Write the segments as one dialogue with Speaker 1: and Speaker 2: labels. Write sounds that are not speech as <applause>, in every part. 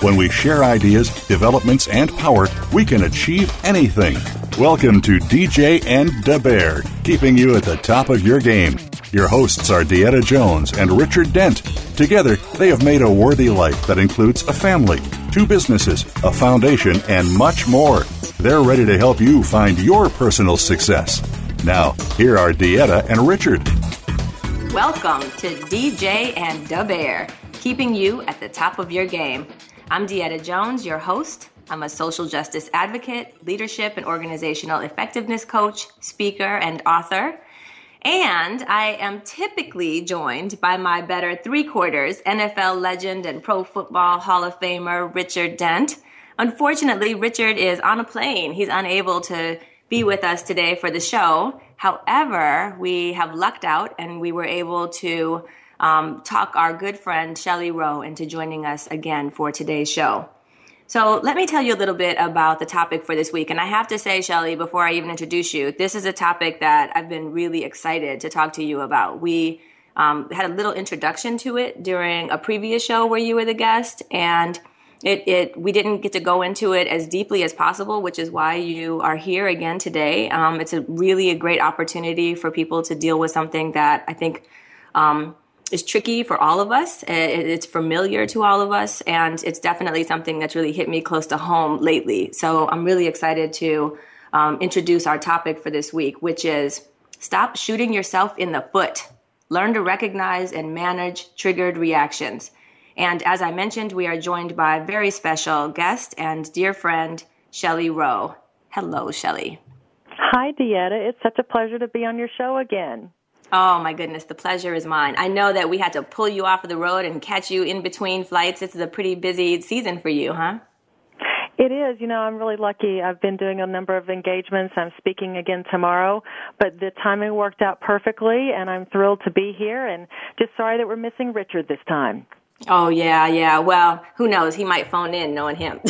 Speaker 1: When we share ideas, developments, and power, we can achieve anything. Welcome to DJ and Da Bear, keeping you at the top of your game. Your hosts are Deetta Jones and Richard Dent. Together, they have made a worthy life that includes a family, two businesses, a foundation, and much more. They're ready to help you find your personal success. Now, here are Deetta and Richard.
Speaker 2: Welcome to DJ and Da Bear, keeping you at the top of your game. I'm Deetta Jones, your host. I'm a social justice advocate, leadership and organizational effectiveness coach, speaker, and author. And I am typically joined by my better three quarters, NFL legend and Pro Football Hall of Famer Richard Dent. Unfortunately, Richard is on a plane. He's unable to be with us today for the show. However, we have lucked out and we were able to um, talk our good friend Shelly Rowe into joining us again for today's show. So let me tell you a little bit about the topic for this week. And I have to say, Shelly, before I even introduce you, this is a topic that I've been really excited to talk to you about. We um, had a little introduction to it during a previous show where you were the guest, and it, it we didn't get to go into it as deeply as possible, which is why you are here again today. Um, it's a really a great opportunity for people to deal with something that I think um, is tricky for all of us. It's familiar to all of us, and it's definitely something that's really hit me close to home lately. So I'm really excited to um, introduce our topic for this week, which is stop shooting yourself in the foot. Learn to recognize and manage triggered reactions. And as I mentioned, we are joined by a very special guest and dear friend, Shelly Rowe. Hello, Shelly.
Speaker 3: Hi, Deetta. It's such a pleasure to be on your show again.
Speaker 2: Oh my goodness, the pleasure is mine. I know that we had to pull you off of the road and catch you in between flights. This is a pretty busy season for you, huh?
Speaker 3: It is. You know, I'm really lucky. I've been doing a number of engagements. I'm speaking again tomorrow, but the timing worked out perfectly and I'm thrilled to be here and just sorry that we're missing Richard this time.
Speaker 2: Oh yeah, yeah. Well, who knows? He might phone in knowing him. <laughs> <laughs>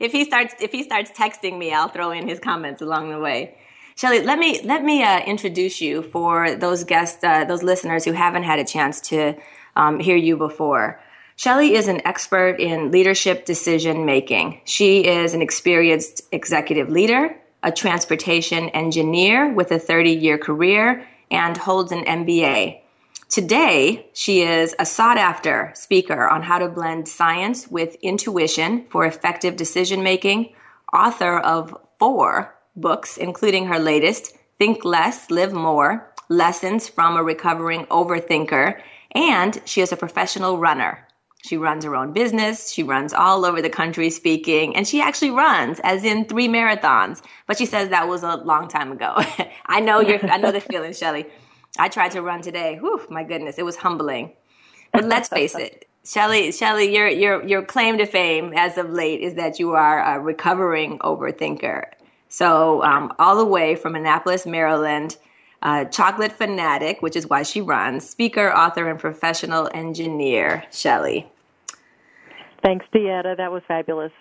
Speaker 2: if he starts if he starts texting me, I'll throw in his comments along the way. Shelly, let me let me uh, introduce you for those guests, uh, those listeners who haven't had a chance to um, hear you before. Shelly is an expert in leadership decision making. She is an experienced executive leader, a transportation engineer with a 30 year career, and holds an MBA. Today, she is a sought after speaker on how to blend science with intuition for effective decision making, author of four books, including her latest, Think Less, Live More Lessons from a Recovering Overthinker. And she is a professional runner. She runs her own business. She runs all over the country speaking, and she actually runs, as in three marathons. But she says that was a long time ago. <laughs> I know you're, I know the feeling, Shelly. I tried to run today. Whew, my goodness, it was humbling. But let's face it, Shelly, Shelly, your your your claim to fame as of late is that you are a recovering overthinker. So, um, all the way from Annapolis, Maryland, uh, chocolate fanatic, which is why she runs, speaker, author, and professional engineer, Shelly.
Speaker 3: Thanks, Deetta. That was fabulous.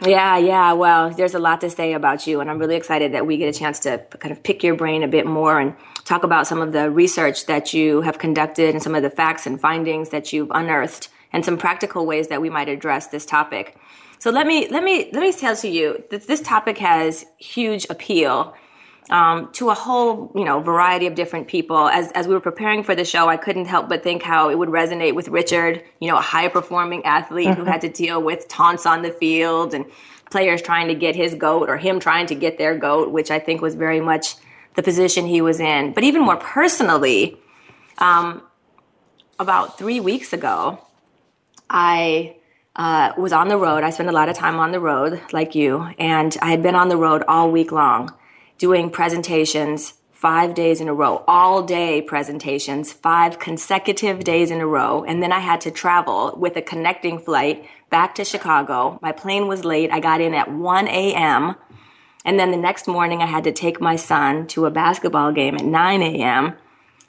Speaker 2: Yeah, yeah. Well, there's a lot to say about you, and I'm really excited that we get a chance to kind of pick your brain a bit more and talk about some of the research that you have conducted and some of the facts and findings that you've unearthed and some practical ways that we might address this topic. So let me let me let me tell to you that this topic has huge appeal um, to a whole you know variety of different people. As as we were preparing for the show, I couldn't help but think how it would resonate with Richard, you know, a high performing athlete who had to deal with taunts on the field and players trying to get his goat or him trying to get their goat, which I think was very much the position he was in. But even more personally, um, about three weeks ago, I uh, was on the road. I spent a lot of time on the road, like you, and I had been on the road all week long, doing presentations five days in a row, all day presentations, five consecutive days in a row. And then I had to travel with a connecting flight back to Chicago. My plane was late. I got in at 1 a.m. And then the next morning I had to take my son to a basketball game at 9 a.m.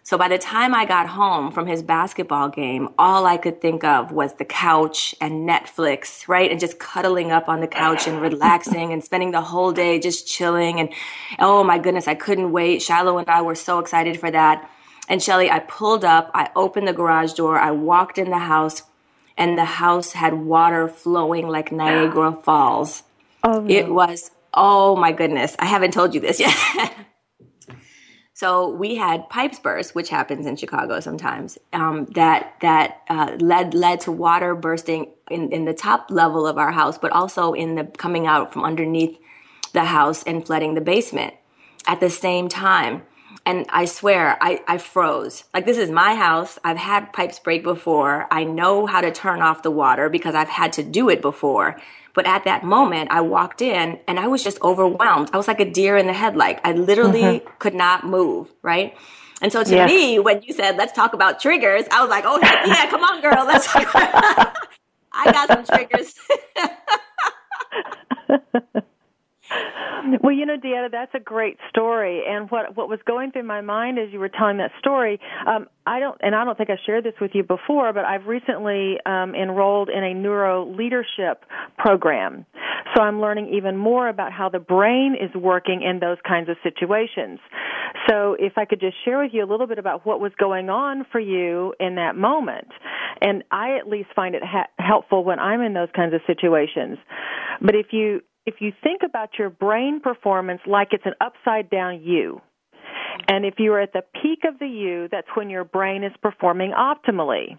Speaker 2: So by the time I got home from his basketball game, all I could think of was the couch and Netflix, right? And just cuddling up on the couch and relaxing and spending the whole day just chilling. And oh my goodness, I couldn't wait. Shiloh and I were so excited for that. And Shelly, I pulled up, I opened the garage door, I walked in the house, and the house had water flowing like Niagara Falls. Oh, no. It was, oh my goodness. I haven't told you this yet. <laughs> So we had pipes burst, which happens in Chicago sometimes. Um, that that uh, led led to water bursting in, in the top level of our house, but also in the coming out from underneath the house and flooding the basement at the same time. And I swear, I, I froze. Like this is my house. I've had pipes break before. I know how to turn off the water because I've had to do it before. But at that moment, I walked in and I was just overwhelmed. I was like a deer in the headlight. I literally mm-hmm. could not move, right? And so to me, when you said, let's talk about triggers, I was like, oh, yeah, come on, girl. Let's talk about <laughs> I got some triggers. <laughs>
Speaker 3: Well, you know, Deetta, that's a great story. And what what was going through my mind as you were telling that story, um, I don't, and I don't think I shared this with you before, but I've recently um, enrolled in a neuro leadership program. So I'm learning even more about how the brain is working in those kinds of situations. So if I could just share with you a little bit about what was going on for you in that moment, and I at least find it ha- helpful when I'm in those kinds of situations. But if you if you think about your brain performance like it's an upside down U, and if you're at the peak of the U, that's when your brain is performing optimally.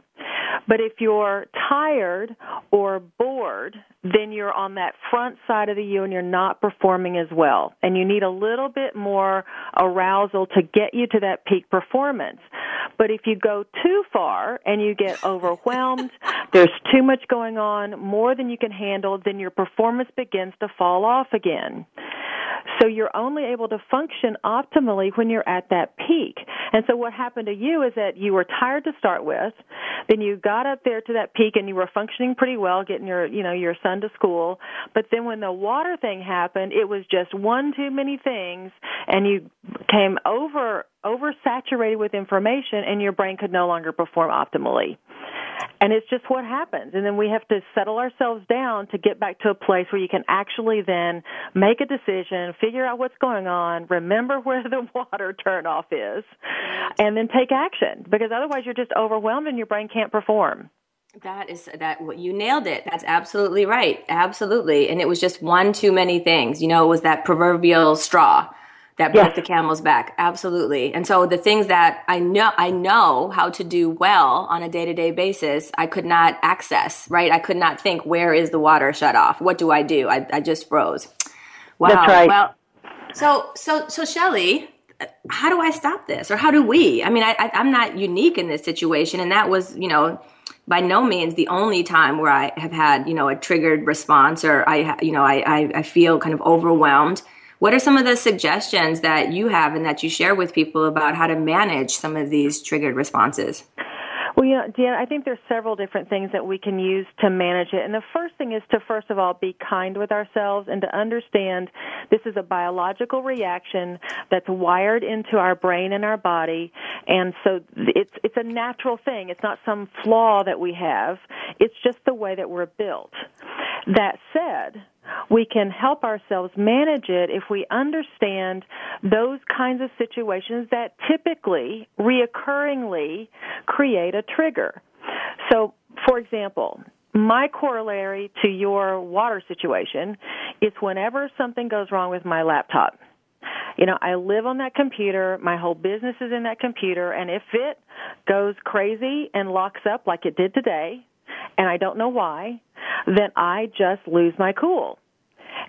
Speaker 3: But if you're tired or bored, then you're on that front side of the U and you're not performing as well. And you need a little bit more arousal to get you to that peak performance. But if you go too far and you get <laughs> overwhelmed, there's too much going on, more than you can handle, then your performance begins to fall off again. So you're only able to function optimally when you're at that peak. And so what happened to you is that you were tired to start with, then you got up there to that peak and you were functioning pretty well, getting your, you know, your son to school. But then when the water thing happened, it was just one too many things and you came over oversaturated with information and your brain could no longer perform optimally. And it's just what happens. And then we have to settle ourselves down to get back to a place where you can actually then make a decision, figure out what's going on, remember <laughs> where the water turnoff is, and then take action. Because otherwise you're just overwhelmed and your brain can't perform.
Speaker 2: That is that what you nailed it. That's absolutely right. Absolutely. And it was just one too many things. You know, it was that proverbial straw that broke yes. the camel's back. Absolutely. And so the things that I know, I know how to do well on a day to day basis, I could not access, right? I could not think, where is the water shut off? What do I do? I, I just froze.
Speaker 3: Wow. That's right.
Speaker 2: Well, so, so, so Shelly, how do I stop this? Or how do we? I mean, I, I, I'm not unique in this situation. And that was, you know, by no means the only time where I have had, you know, a triggered response or I, you know, I, I, I feel kind of overwhelmed what are some of the suggestions that you have and that you share with people about how to manage some of these triggered responses?
Speaker 3: Well, know, Dan, I think there's several different things that we can use to manage it. And the first thing is to first of all be kind with ourselves and to understand this is a biological reaction that's wired into our brain and our body. And so it's it's a natural thing. It's not some flaw that we have. It's just the way that we're built. That said, we can help ourselves manage it if we understand those kinds of situations that typically, reoccurringly create a trigger. So, for example, my corollary to your water situation is whenever something goes wrong with my laptop. You know, I live on that computer, my whole business is in that computer, and if it goes crazy and locks up like it did today, and I don't know why, then I just lose my cool.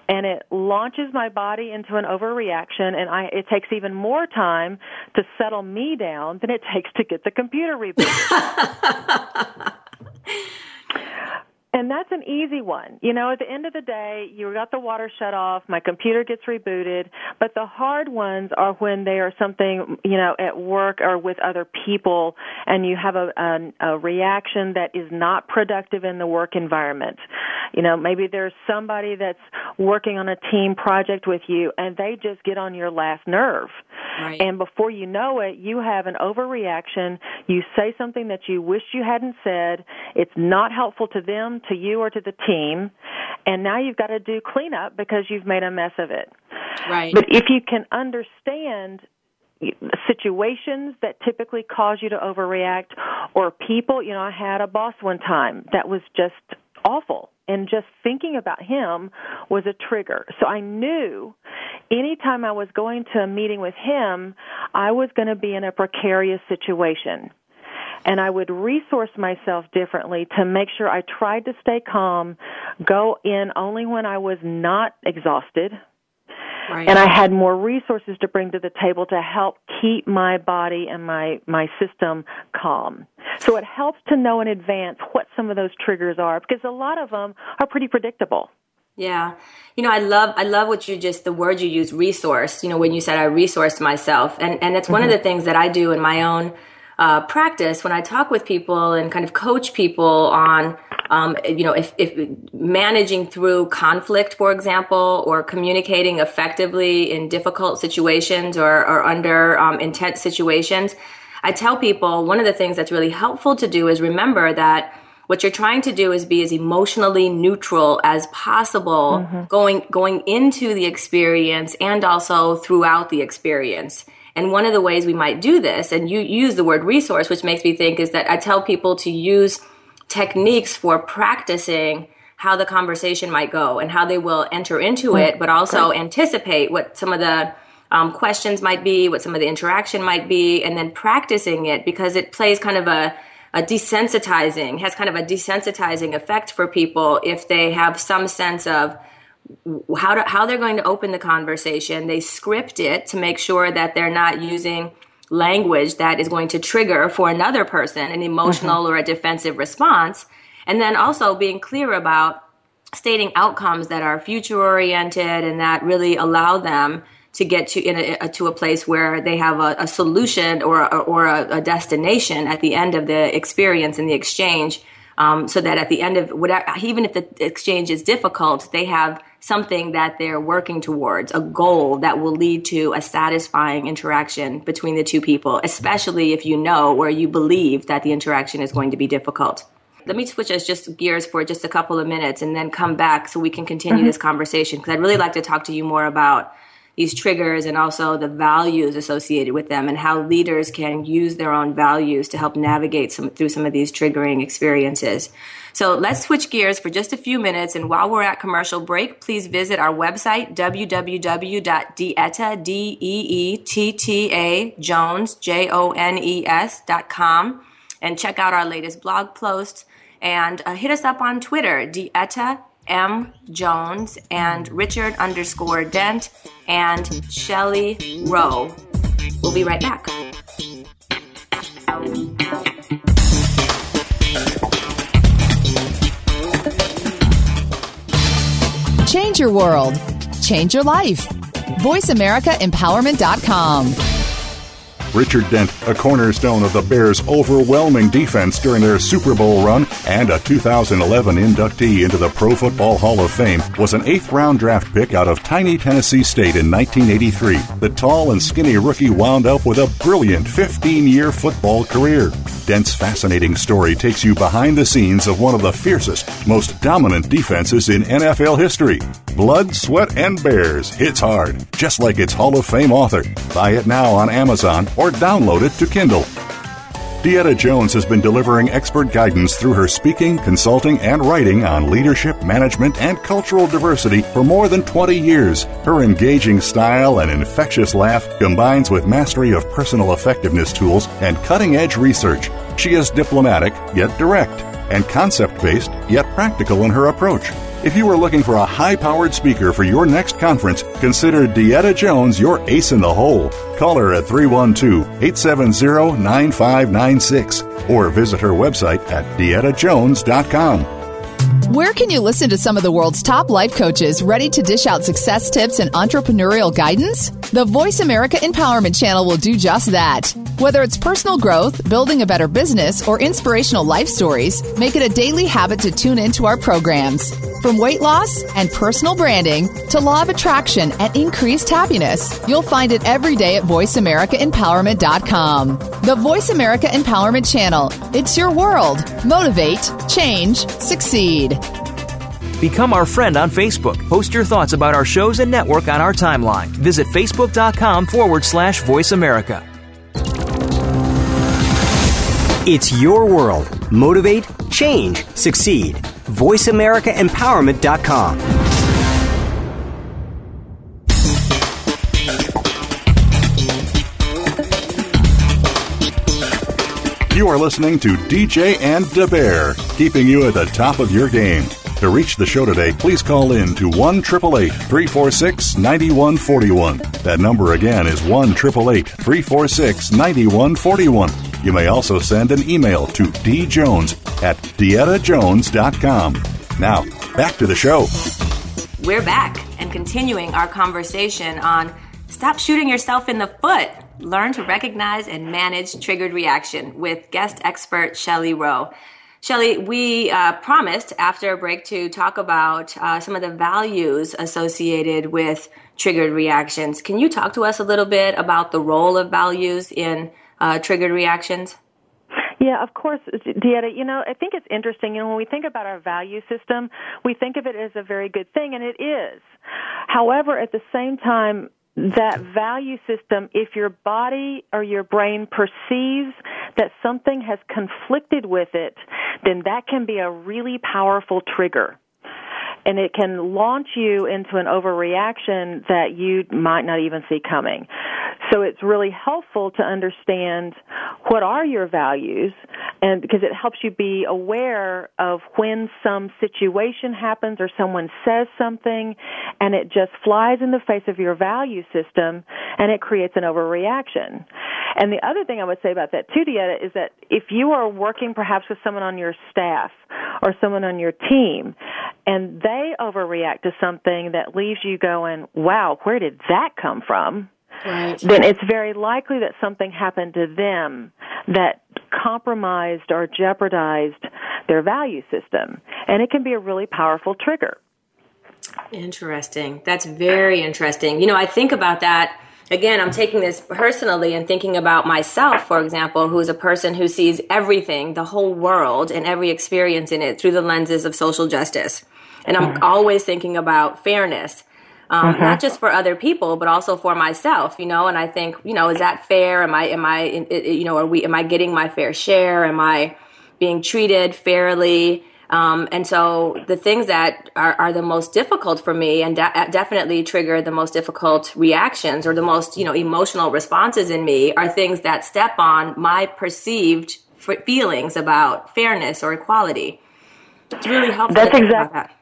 Speaker 3: And it launches my body into an overreaction, and I, it takes even more time to settle me down than it takes to get the computer rebooted. <laughs> And that's an easy one. You know, at the end of the day, you got the water shut off, my computer gets rebooted, but the hard ones are when they are something, you know, at work or with other people and you have a, a, a reaction that is not productive in the work environment. You know, maybe there's somebody that's working on a team project with you and they just get on your last nerve. Right. And before you know it, you have an overreaction. You say something that you wish you hadn't said. It's not helpful to them, to you, or to the team. And now you've got to do cleanup because you've made a mess of it.
Speaker 2: Right.
Speaker 3: But if you can understand situations that typically cause you to overreact or people, you know, I had a boss one time that was just awful and just thinking about him was a trigger. So I knew anytime I was going to a meeting with him, I was going to be in a precarious situation. And I would resource myself differently to make sure I tried to stay calm, go in only when I was not exhausted, Right. And I had more resources to bring to the table to help keep my body and my, my system calm. So it helps to know in advance what some of those triggers are because a lot of them are pretty predictable.
Speaker 2: Yeah. You know, I love, I love what you just, the word you use, resource, you know, when you said I resourced myself. And, and it's mm-hmm. one of mm-hmm. the things that I do in my own uh, practice when I talk with people and kind of coach people on um, you know, if, if managing through conflict, for example, or communicating effectively in difficult situations or, or under um, intense situations, I tell people one of the things that's really helpful to do is remember that what you're trying to do is be as emotionally neutral as possible mm-hmm. going going into the experience and also throughout the experience. And one of the ways we might do this, and you use the word resource, which makes me think, is that I tell people to use techniques for practicing how the conversation might go and how they will enter into mm, it, but also anticipate what some of the um, questions might be, what some of the interaction might be, and then practicing it because it plays kind of a, a desensitizing, has kind of a desensitizing effect for people if they have some sense of how to, how they're going to open the conversation. They script it to make sure that they're not using language that is going to trigger for another person an emotional mm-hmm. or a defensive response. And then also being clear about stating outcomes that are future oriented and that really allow them to get to in a, to a place where they have a, a solution or a, or a, a, destination at the end of the experience and the exchange, um, so that at the end of whatever, even if the exchange is difficult, they have something that they're working towards, a goal that will lead to a satisfying interaction between the two people, especially if you know or you believe that the interaction is going to be difficult. Let me switch us just gears for just a couple of minutes and then come back so we can continue mm-hmm. this conversation because I'd really like to talk to you more about these triggers and also the values associated with them and how leaders can use their own values to help navigate some, through some of these triggering experiences. So let's switch gears for just a few minutes. And while we're at commercial break, please visit our website, www.deetta, D-E-E-T-T-A, Jones, J-O-N-E-S com, and check out our latest blog posts. And uh, hit us up on Twitter, Deetta M. Jones, and Richard underscore Dent, and Shelly Rowe. We'll be right back.
Speaker 4: Change your world. Change your life. VoiceAmericaEmpowerment.com.
Speaker 1: Richard Dent, a cornerstone of the Bears' overwhelming defense during their Super Bowl run and a 2011 inductee into the Pro Football Hall of Fame, was an eighth round draft pick out of tiny Tennessee State in 1983. The tall and skinny rookie wound up with a brilliant 15 year football career. Dent's fascinating story takes you behind the scenes of one of the fiercest, most dominant defenses in NFL history. Blood, Sweat, and Bears hits hard, just like its Hall of Fame author. Buy it now on Amazon or download it to Kindle. Deetta Jones has been delivering expert guidance through her speaking, consulting, and writing on leadership, management, and cultural diversity for more than 20 years. Her engaging style and infectious laugh combines with mastery of personal effectiveness tools and cutting edge research. She is diplomatic, yet direct, and concept based, yet practical in her approach. If you are looking for a high powered speaker for your next conference, consider Deetta Jones your ace in the hole. Call her at 312 870 9596 or visit her website at deettajones.com.
Speaker 4: Where can you listen to some of the world's top life coaches ready to dish out success tips and entrepreneurial guidance? The Voice America Empowerment Channel will do just that. Whether it's personal growth, building a better business, or inspirational life stories, make it a daily habit to tune into our programs. From weight loss and personal branding to law of attraction and increased happiness, you'll find it every day at VoiceAmericaEmpowerment.com. The Voice America Empowerment Channel. It's your world. Motivate, change, succeed.
Speaker 5: Become our friend on Facebook. Post your thoughts about our shows and network on our timeline. Visit facebook.com forward slash voice America.
Speaker 6: It's your world. Motivate, change, succeed. VoiceAmericaEmpowerment.com.
Speaker 1: You are listening to DJ and Da Bear, keeping you at the top of your game. To reach the show today, please call in to 1 346 9141. That number again is 1 346 9141. You may also send an email to djones at deettajones.com. Now, back to the show.
Speaker 2: We're back and continuing our conversation on stop shooting yourself in the foot. Learn to recognize and manage triggered reaction with guest expert Shelly Rowe. Shelly, we uh, promised after a break to talk about uh, some of the values associated with triggered reactions. Can you talk to us a little bit about the role of values in uh, triggered reactions?
Speaker 3: Yeah, of course, Deetta. You know, I think it's interesting. You know, when we think about our value system, we think of it as a very good thing, and it is. However, at the same time, that value system, if your body or your brain perceives that something has conflicted with it, then that can be a really powerful trigger and it can launch you into an overreaction that you might not even see coming. So it's really helpful to understand what are your values and because it helps you be aware of when some situation happens or someone says something and it just flies in the face of your value system and it creates an overreaction. And the other thing I would say about that too, Deetta, is that if you are working perhaps with someone on your staff or someone on your team and they overreact to something that leaves you going, wow, where did that come from? Right. Then it's very likely that something happened to them that compromised or jeopardized their value system. And it can be a really powerful trigger.
Speaker 2: Interesting. That's very interesting. You know, I think about that again, I'm taking this personally and thinking about myself, for example, who's a person who sees everything, the whole world, and every experience in it through the lenses of social justice. And I'm mm-hmm. always thinking about fairness. Um, mm-hmm. not just for other people, but also for myself, you know. And I think, you know, is that fair? Am I, am I, you know, are we, am I getting my fair share? Am I being treated fairly? Um, and so the things that are, are, the most difficult for me and de- definitely trigger the most difficult reactions or the most, you know, emotional responses in me are things that step on my perceived f- feelings about fairness or equality. It's really helpful.
Speaker 3: That's exactly. That.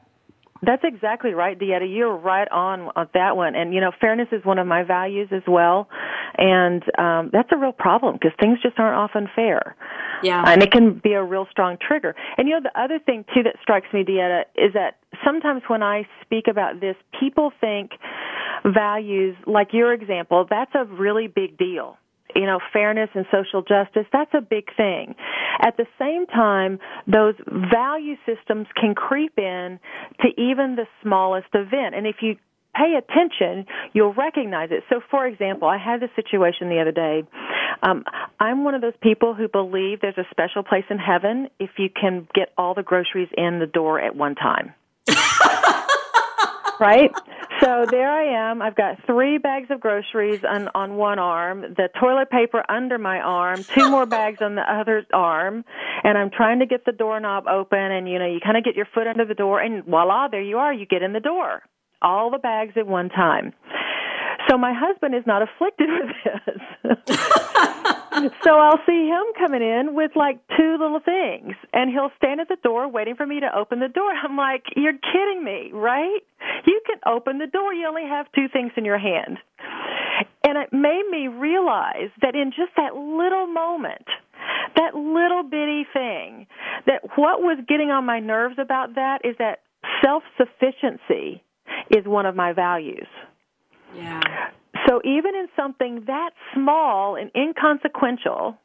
Speaker 3: That's exactly right, Deetta. You're right on on that one. And you know, fairness is one of my values as well, and um, that's a real problem because things just aren't often fair.
Speaker 2: Yeah.
Speaker 3: And it can be a real strong trigger. And you know, the other thing too that strikes me, Deetta, is that sometimes when I speak about this, people think values, like your example, that's a really big deal you know, fairness and social justice, that's a big thing. At the same time, those value systems can creep in to even the smallest event. And if you pay attention, you'll recognize it. So, for example, I had this situation the other day. Um, I'm one of those people who believe there's a special place in heaven if you can get all the groceries in the door at one time. <laughs> right? So there I am. I've got three bags of groceries on, on one arm, the toilet paper under my arm, two more bags on the other arm, and I'm trying to get the doorknob open. And you know, you kind of get your foot under the door, and voila, there you are. You get in the door. All the bags at one time. So my husband is not afflicted <laughs> with this. <laughs> so I'll see him coming in with like two little things and he'll stand at the door waiting for me to open the door. I'm like, you're kidding me, right? You can open the door. You only have two things in your hand. And it made me realize that in just that little moment, That little bitty thing. That what was getting on my nerves about that is that self sufficiency is one of my values.
Speaker 2: Yeah.
Speaker 3: So even in something that small and inconsequential,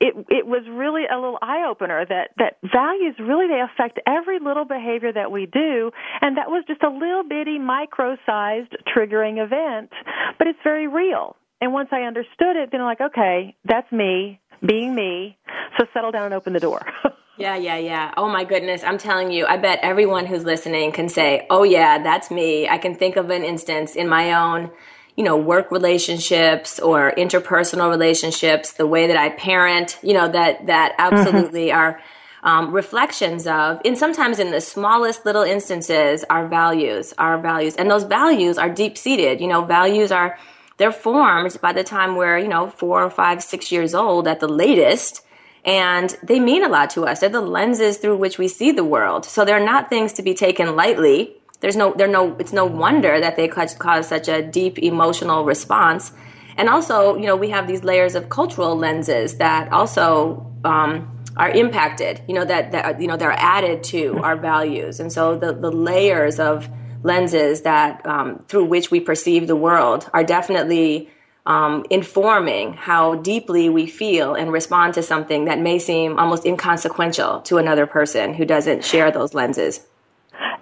Speaker 3: it it was really a little eye opener that that values really they affect every little behavior that we do. And that was just a little bitty micro sized triggering event but it's very real. And once i understood it then i'm like okay that's me being me. So settle down and open the door <laughs>
Speaker 2: Yeah, yeah, yeah. Oh my goodness. I'm telling you, I bet everyone who's listening can say, oh yeah, that's me. I can think of an instance in my own you know, work relationships or interpersonal relationships, the way that I parent, you know, that, that mm-hmm. absolutely mm-hmm. are um, reflections of, and sometimes in the smallest little instances, our values, our values. And those values are deep seated. You know, values are, they're formed by the time we're, you know, four or five, six years old at the latest. And they mean a lot to us. They're the lenses through which we see the world. So they're not things to be taken lightly there's no, there no, it's no wonder that they cause, cause such a deep emotional response. And also, you know, we have these layers of cultural lenses that also um, are impacted. You know that, that you know they're added to our values, and so the the layers of lenses that um, through which we perceive the world are definitely um, informing how deeply we feel and respond to something that may seem almost inconsequential to another person who doesn't share those lenses.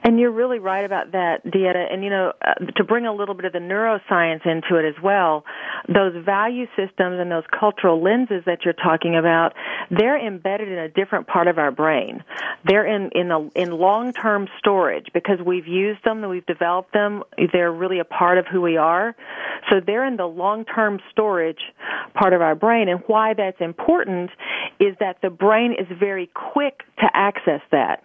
Speaker 3: And you're really right about that, Deetta. And you know, uh, to bring a little bit of the neuroscience into it as well, those value systems and those cultural lenses that you're talking about, they're embedded in a different part of our brain. They're in in a, in long-term storage because we've used them, we've developed them. They're really a part of who we are. So they're in the long-term storage part of our brain. And why that's important is that the brain is very quick to access that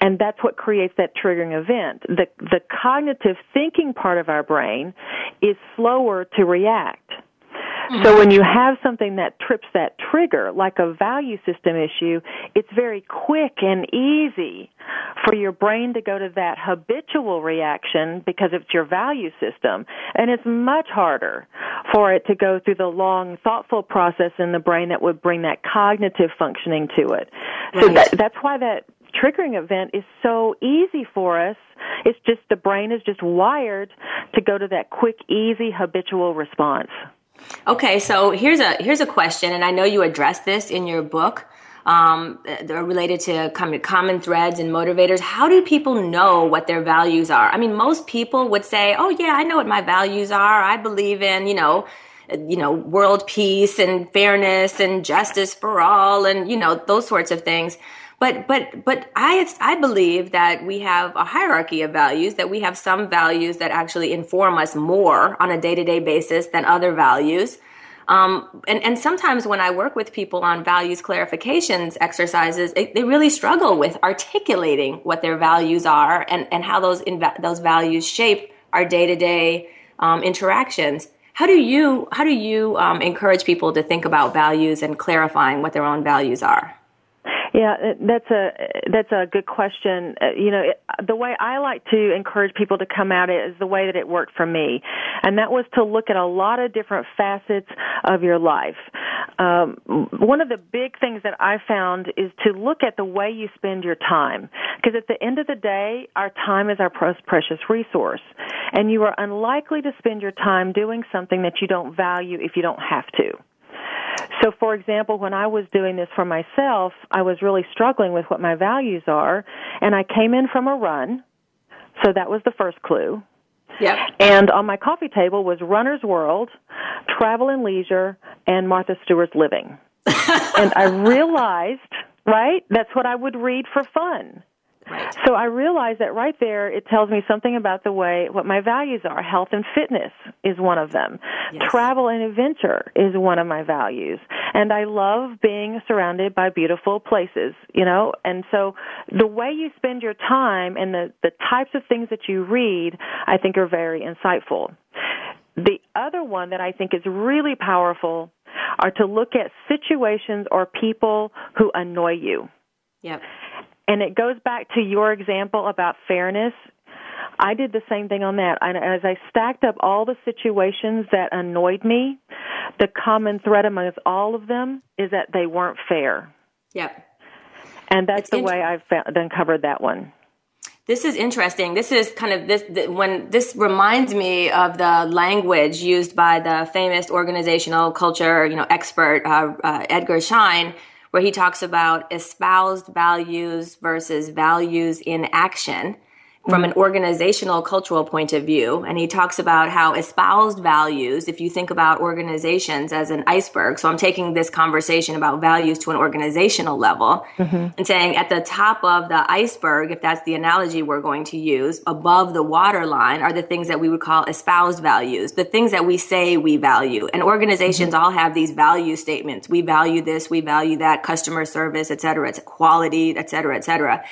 Speaker 3: and that's what creates that triggering event. The the cognitive thinking part of our brain is slower to react. Mm-hmm. So when you have something that trips that trigger, like a value system issue, it's very quick and easy for your brain to go to that habitual reaction because it's your value system. And it's much harder for it to go through the long, thoughtful process in the brain that would bring that cognitive functioning to it. Right. So that, that's why that triggering event is so easy for us. It's just the brain is just wired to go to that quick, easy, habitual response.
Speaker 2: Okay, so here's a here's a question, and I know you address this in your book. Um, they're related to common threads and motivators. How do people know what their values are? I mean, most people would say, "Oh, yeah, I know what my values are. I believe in, you know, you know, world peace and fairness and justice for all, and you know, those sorts of things." But but but I I believe that we have a hierarchy of values. That we have some values that actually inform us more on a day to day basis than other values. Um, and, and sometimes when I work with people on values clarifications exercises, it, they really struggle with articulating what their values are and, and how those inv- those values shape our day to day interactions. How do you how do you um, encourage people to think about values and clarifying what their own values are?
Speaker 3: Yeah, that's a that's a good question. Uh, you know, it, the way I like to encourage people to come at it is the way that it worked for me, and that was to look at a lot of different facets of your life. Um, one of the big things that I found is to look at the way you spend your time, because at the end of the day, our time is our precious resource, and you are unlikely to spend your time doing something that you don't value if you don't have to. So, for example, when I was doing this for myself, I was really struggling with what my values are, and I came in from a run. So that was the first clue.
Speaker 2: Yep.
Speaker 3: And on my coffee table was Runner's World, Travel and Leisure, and Martha Stewart's Living. <laughs> and I realized, right, that's what I would read for fun.
Speaker 2: Right.
Speaker 3: So I realize that right there, it tells me something about the way what my values are. Health and fitness is one of them. Yes. Travel and adventure is one of my values. And I love being surrounded by beautiful places, you know. And so the way you spend your time and the the types of things that you read, I think are very insightful. The other one that I think is really powerful are to look at situations or people who annoy you.
Speaker 2: Yep.
Speaker 3: And it goes back to your example about fairness. I did the same thing on that. And as I stacked up all the situations that annoyed me, the common thread amongst all of them is that they weren't fair.
Speaker 2: Yep.
Speaker 3: And that's it's the int- way I've found, uncovered that one.
Speaker 2: This is interesting. This is kind of this when this reminds me of the language used by the famous organizational culture, you know, expert uh, uh, Edgar Schein, where he talks about espoused values versus values in action from an organizational cultural point of view. And he talks about how espoused values, if you think about organizations as an iceberg, so I'm taking this conversation about values to an organizational level mm-hmm. and saying at the top of the iceberg, if that's the analogy we're going to use, above the waterline are the things that we would call espoused values, the things that we say we value. And organizations mm-hmm. all have these value statements. We value this, we value that, customer service, et cetera, it's quality, et cetera, et cetera.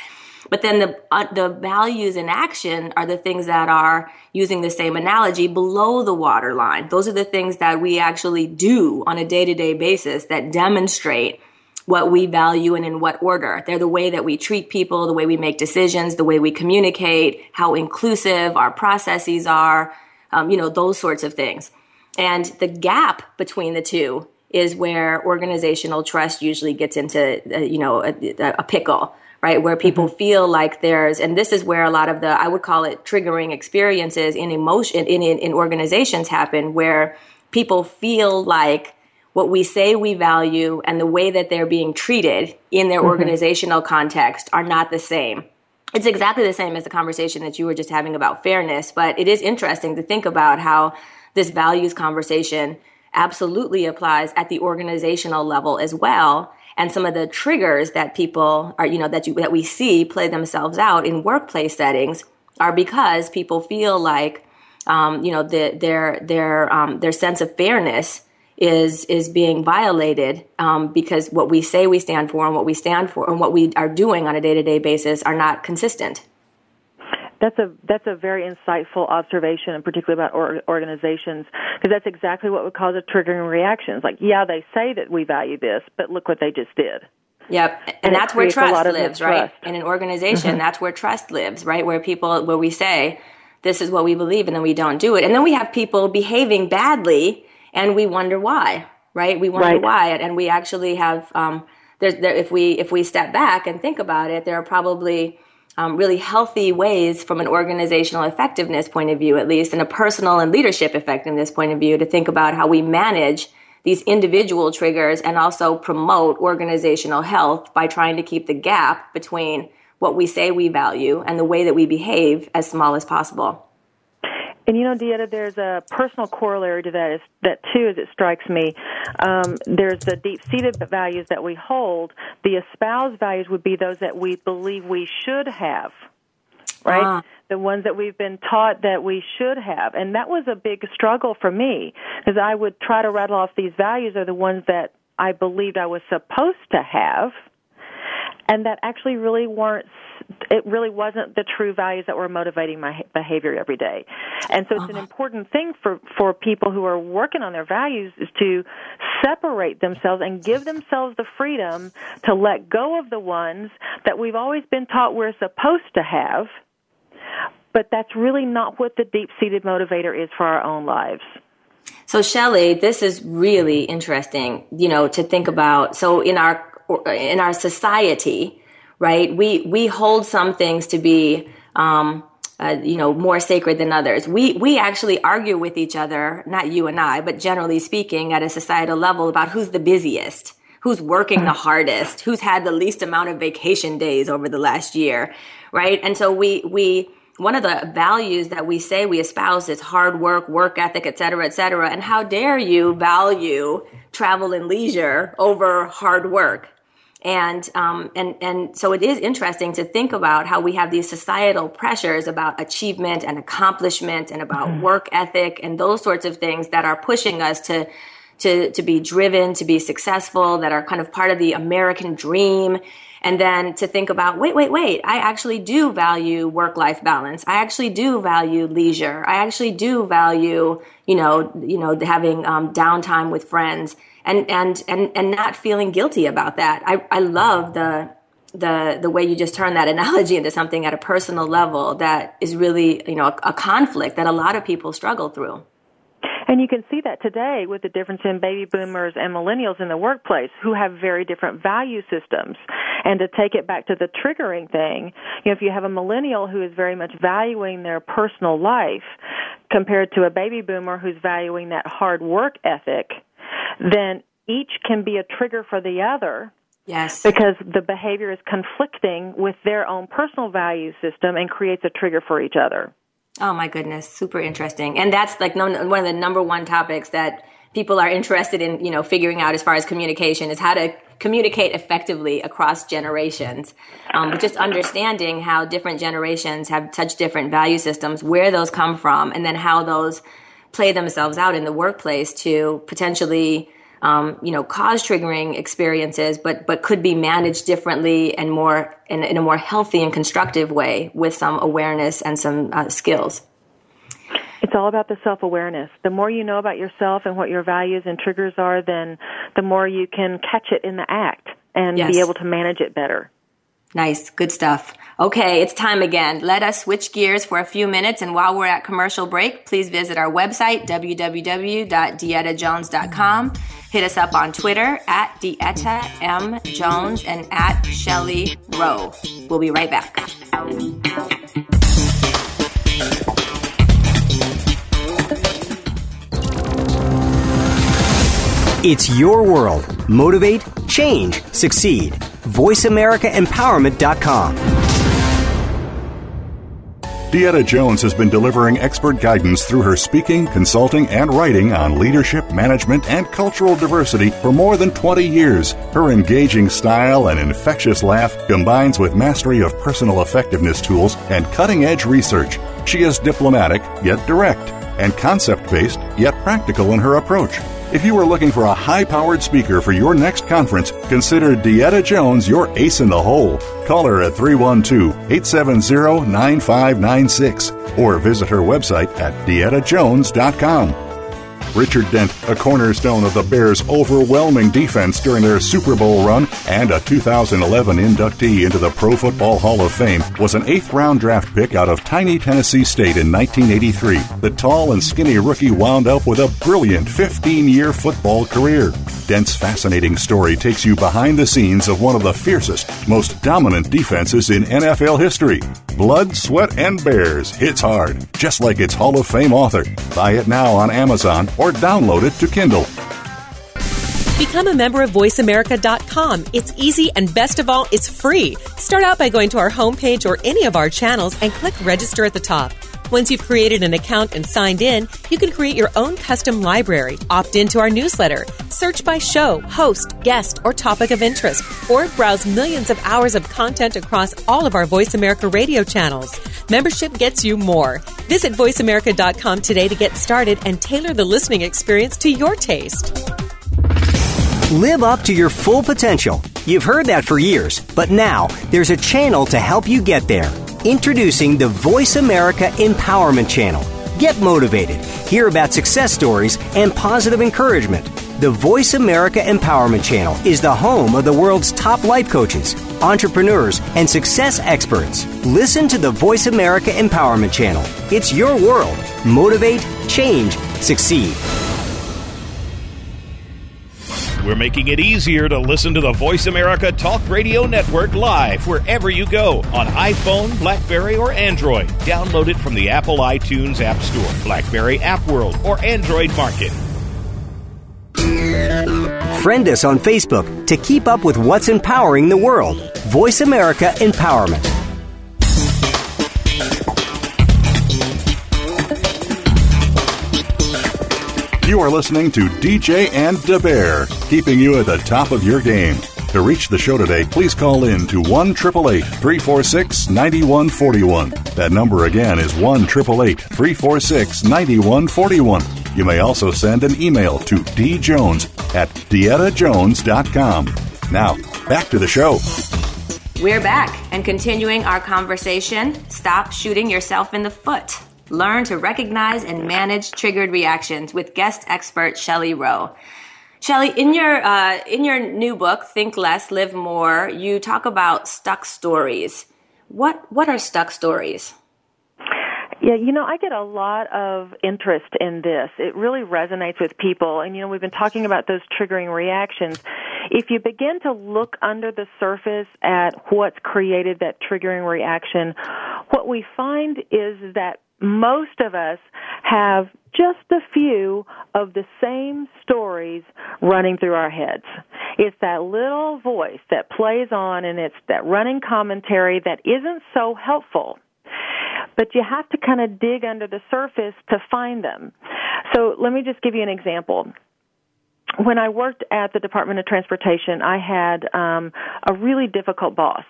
Speaker 2: But then the uh, the values in action are the things that are using the same analogy below the waterline. Those are the things that we actually do on a day to day basis that demonstrate what we value and in what order. They're the way that we treat people, the way we make decisions, the way we communicate, how inclusive our processes are, um, you know, those sorts of things. And the gap between the two is where organizational trust usually gets into, uh, you know, a, a pickle right? Where people mm-hmm. feel like there's, and this is where a lot of the, I would call it triggering experiences in emotion, in, in, in organizations happen where people feel like what we say we value and the way that they're being treated in their mm-hmm. organizational context are not the same. It's exactly the same as the conversation that you were just having about fairness, but it is interesting to think about how this values conversation absolutely applies at the organizational level as well and some of the triggers that people are, you know, that you, that we see play themselves out in workplace settings are because people feel like, um, you know, the, their, their, um, their sense of fairness is, is being violated, um, because what we say we stand for and what we stand for and what we are doing on a day to day basis are not consistent.
Speaker 3: That's a that's a very insightful observation, and particularly about or, organizations, because that's exactly what would cause a triggering reaction. It's like, yeah, they say that we value this, but look what they just did.
Speaker 2: Yep, and, and that's where trust lives, right? In an organization, mm-hmm. that's where trust lives, right? Where people, where we say, this is what we believe, and then we don't do it, and then we have people behaving badly, and we wonder why, right? We wonder right. why, and we actually have. Um, there's, there, if we if we step back and think about it, there are probably um, really healthy ways from an organizational effectiveness point of view, at least, and a personal and leadership effectiveness point of view to think about how we manage these individual triggers and also promote organizational health by trying to keep the gap between what we say we value and the way that we behave as small as possible.
Speaker 3: And you know, Deetta, there's a personal corollary to that. Is that too, as it strikes me, um, there's the deep-seated values that we hold. The espoused values would be those that we believe we should have, right? Ah. The ones that we've been taught that we should have, and that was a big struggle for me because I would try to rattle off these values are the ones that I believed I was supposed to have, and that actually really weren't it really wasn't the true values that were motivating my behavior every day. And so it's uh-huh. an important thing for, for people who are working on their values is to separate themselves and give themselves the freedom to let go of the ones that we've always been taught we're supposed to have. But that's really not what the deep seated motivator is for our own lives.
Speaker 2: So Shelly, this is really interesting, you know, to think about. So in our in our society, right? We we hold some things to be um, uh, you know more sacred than others. We we actually argue with each other, not you and I, but generally speaking, at a societal level, about who's the busiest, who's working the hardest, who's had the least amount of vacation days over the last year, right? And so we we one of the values that we say we espouse is hard work, work ethic, et cetera, et cetera. And how dare you value travel and leisure over hard work? And, um, and, and so it is interesting to think about how we have these societal pressures about achievement and accomplishment and about mm-hmm. work ethic and those sorts of things that are pushing us to, to, to be driven, to be successful, that are kind of part of the American dream. And then to think about, wait, wait, wait, I actually do value work-life balance. I actually do value leisure. I actually do value, you know, you know, having um, downtime with friends and and and and not feeling guilty about that. I I love the the the way you just turn that <laughs> analogy into something at a personal level that is really you know a, a conflict that a lot of people struggle through.
Speaker 3: And you can see that today with the difference in baby boomers and millennials in the workplace who have very different value systems. And to take it back to the triggering thing, you know, if you have a millennial who is very much valuing their personal life compared to a baby boomer who's valuing that hard work ethic, then each can be a trigger for the other
Speaker 2: Yes.
Speaker 3: Because the behavior is conflicting with their own personal value system and creates a trigger for each other.
Speaker 2: Oh my goodness, super interesting. And that's like one of the number one topics that people are interested in, you know, figuring out as far as communication is how to communicate effectively across generations. Um, but just understanding how different generations have such different value systems, where those come from, and then how those play themselves out in the workplace to potentially um, you know, cause triggering experiences, but but could be managed differently and more in, in a more healthy and constructive way with some awareness and some uh, skills.
Speaker 3: It's all about the self awareness. The more you know about yourself and what your values and triggers are, then the more you can catch it in the act and yes. be able to manage it better.
Speaker 2: Nice, good stuff. Okay, it's time again. Let us switch gears for a few minutes, and while we're at commercial break, please visit our website, www.deettajones.com. Hit us up on Twitter at Deetta M. Jones and at Shelly Rowe. We'll be right back.
Speaker 6: It's your world. Motivate, change, succeed. VoiceAmericaEmpowerment.com.
Speaker 1: Deetta Jones has been delivering expert guidance through her speaking, consulting, and writing on leadership, management, and cultural diversity for more than 20 years. Her engaging style and infectious laugh combines with mastery of personal effectiveness tools and cutting edge research. She is diplomatic, yet direct, and concept based, yet practical in her approach. If you are looking for a high powered speaker for your next conference, consider Deetta Jones your ace in the hole. Call her at 312 870 9596 or visit her website at deettajones.com. Richard Dent, a cornerstone of the Bears' overwhelming defense during their Super Bowl run and a 2011 inductee into the Pro Football Hall of Fame, was an eighth round draft pick out of tiny Tennessee State in 1983. The tall and skinny rookie wound up with a brilliant 15 year football career. Dent's fascinating story takes you behind the scenes of one of the fiercest, most dominant defenses in NFL history. Blood, Sweat, and Bears hits hard, just like its Hall of Fame author. Buy it now on Amazon or download it to Kindle.
Speaker 7: Become a member of VoiceAmerica.com. It's easy and best of all, it's free. Start out by going to our homepage or any of our channels and click register at the top. Once you've created an account and signed in, you can create your own custom library, opt into our newsletter, search by show, host, guest, or topic of interest, or browse millions of hours of content across all of our Voice America radio channels. Membership gets you more. Visit voiceamerica.com today to get started and tailor the listening experience to your taste.
Speaker 6: Live up to your full potential. You've heard that for years, but now there's a channel to help you get there. Introducing the Voice America Empowerment Channel. Get motivated, hear about success stories, and positive encouragement. The Voice America Empowerment Channel is the home of the world's top life coaches, entrepreneurs, and success experts. Listen to the Voice America Empowerment Channel. It's your world. Motivate, change, succeed.
Speaker 8: We're making it easier to listen to the Voice America Talk Radio Network live wherever you go on iPhone, Blackberry, or Android. Download it from the Apple iTunes App Store, Blackberry App World, or Android Market.
Speaker 6: Friend us on Facebook to keep up with what's empowering the world. Voice America Empowerment.
Speaker 1: You are listening to DJ and Da Bear, keeping you at the top of your game. To reach the show today, please call in to 1 346 9141. That number again is 1 346 9141. You may also send an email to djones at deettajones.com. Now, back to the show.
Speaker 2: We're back and continuing our conversation. Stop shooting yourself in the foot. Learn to recognize and manage triggered reactions with guest expert Shelly Rowe. Shelly, in your uh, in your new book, Think Less, Live More, you talk about stuck stories. What what are stuck stories?
Speaker 3: Yeah, you know, I get a lot of interest in this. It really resonates with people. And, you know, we've been talking about those triggering reactions. If you begin to look under the surface at what's created that triggering reaction, what we find is that most of us have just a few of the same stories running through our heads. It's that little voice that plays on and it's that running commentary that isn't so helpful but you have to kind of dig under the surface to find them. So let me just give you an example. When I worked at the Department of Transportation, I had um, a really difficult boss.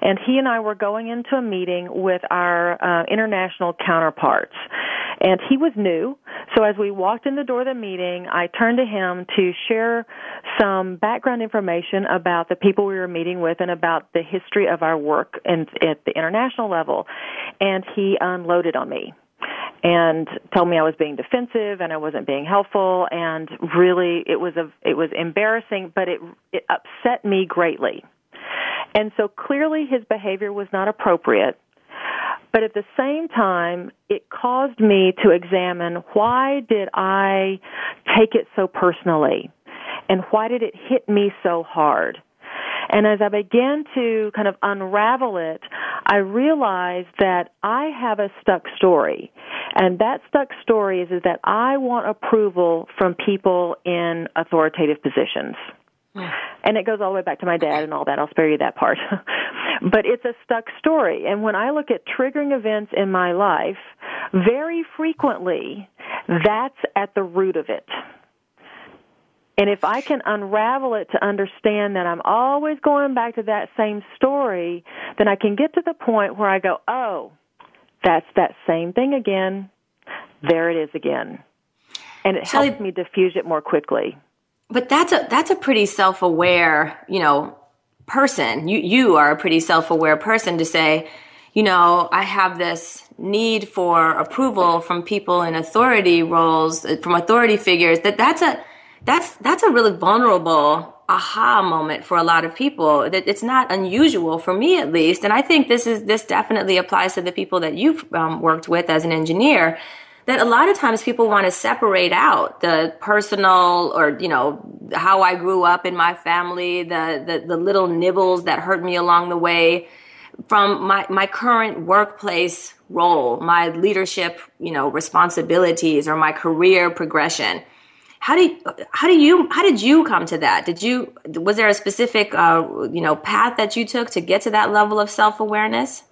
Speaker 3: And he and I were going into a meeting with our uh, international counterparts. And he was new. So as we walked in the door of the meeting, I turned to him to share some background information about the people we were meeting with and about the history of our work and at the international level. And he unloaded on me and told me I was being defensive and I wasn't being helpful and really it was a it was embarrassing but it it upset me greatly. And so clearly his behavior was not appropriate but at the same time, it caused me to examine why did I take it so personally? And why did it hit me so hard? And as I began to kind of unravel it, I realized that I have a stuck story. And that stuck story is, is that I want approval from people in authoritative positions. And it goes all the way back to my dad and all that. I'll spare you that part. <laughs> but it's a stuck story. And when I look at triggering events in my life, very frequently, that's at the root of it. And if I can unravel it to understand that I'm always going back to that same story, then I can get to the point where I go, oh, that's that same thing again. There it is again. And it Shelly, helps me diffuse it more quickly.
Speaker 2: But that's a that's a pretty self-aware, you know, person. You you are a pretty self-aware person to say, you know, I have this need for approval from people in authority roles, from authority figures. That that's a that's that's a really vulnerable aha moment for a lot of people. That it's not unusual for me at least, and I think this is this definitely applies to the people that you've um, worked with as an engineer that a lot of times people want to separate out the personal or you know how I grew up in my family, the the, the little nibbles that hurt me along the way from my my current workplace role, my leadership, you know, responsibilities or my career progression. How do you, how do you how did you come to that? Did you was there a specific uh, you know path that you took to get to that level of self awareness?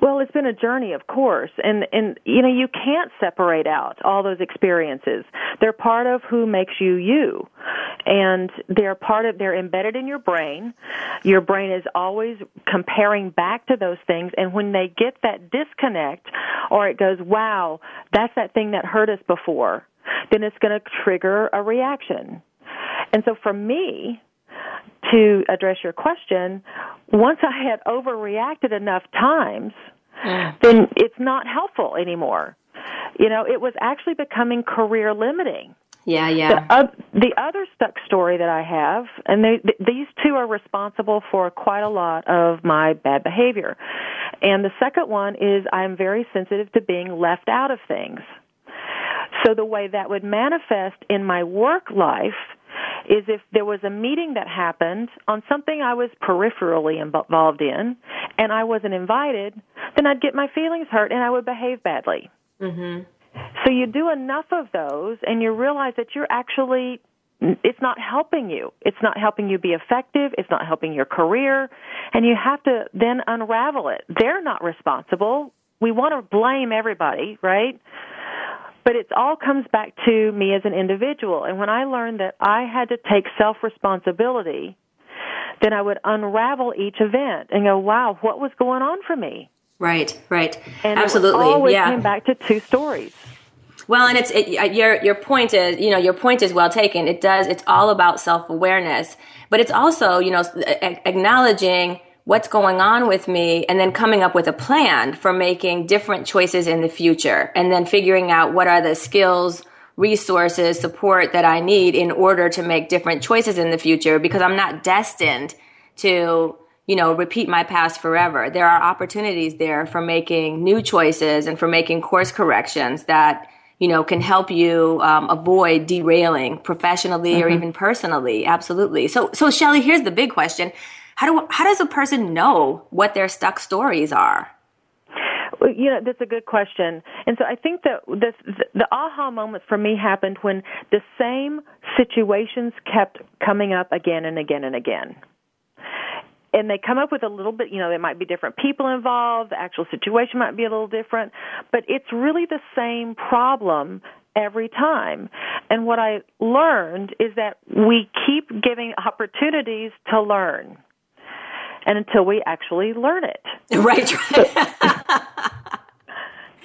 Speaker 3: Well, it's been a journey, of course, and and you know you can't separate out all those experiences. They're part of who makes you you, and they're part of they're embedded in your brain. Your brain is always comparing back to those things, and when they get that disconnect, or it goes, "Wow, that's that thing that hurt us before," then it's going to trigger a reaction. And so for me, to address your question, once I had overreacted enough times, mm. then it's not helpful anymore. You know, it was actually becoming career limiting.
Speaker 2: Yeah, yeah.
Speaker 3: The, uh, the other stuck story that I have, and they, th- these two are responsible for quite a lot of my bad behavior. And the second one is I'm very sensitive to being left out of things. So the way that would manifest in my work life is if there was a meeting that happened on something I was peripherally involved in and I wasn't invited, then I'd get my feelings hurt and I would behave badly. Mm-hmm. So you do enough of those and you realize that you're actually it's not helping you. It's not helping you be effective. It's not helping your career. And you have to then unravel it. They're not responsible. We want to blame everybody, right? But it all comes back to me as an individual. And when I learned that I had to take self responsibility, then I would unravel each event and go, wow, what was going on for me?
Speaker 2: Right, right.
Speaker 3: And
Speaker 2: Absolutely.
Speaker 3: It always
Speaker 2: yeah.
Speaker 3: came back to two stories.
Speaker 2: Well, and it's it, uh, your your point is you know your point is well taken. It does. It's all about self awareness, but it's also you know acknowledging what's going on with me and then coming up with a plan for making different choices in the future and then figuring out what are the skills resources support that i need in order to make different choices in the future because i'm not destined to you know, repeat my past forever. There are opportunities there for making new choices and for making course corrections that, you know, can help you um, avoid derailing professionally mm-hmm. or even personally. Absolutely. So, so Shelly, here's the big question: How do how does a person know what their stuck stories are?
Speaker 3: You know, that's a good question. And so I think that the, the aha moment for me happened when the same situations kept coming up again and again and again and they come up with a little bit, you know, there might be different people involved, the actual situation might be a little different, but it's really the same problem every time. And what I learned is that we keep giving opportunities to learn. And until we actually learn it. <laughs>
Speaker 2: Right. <laughs>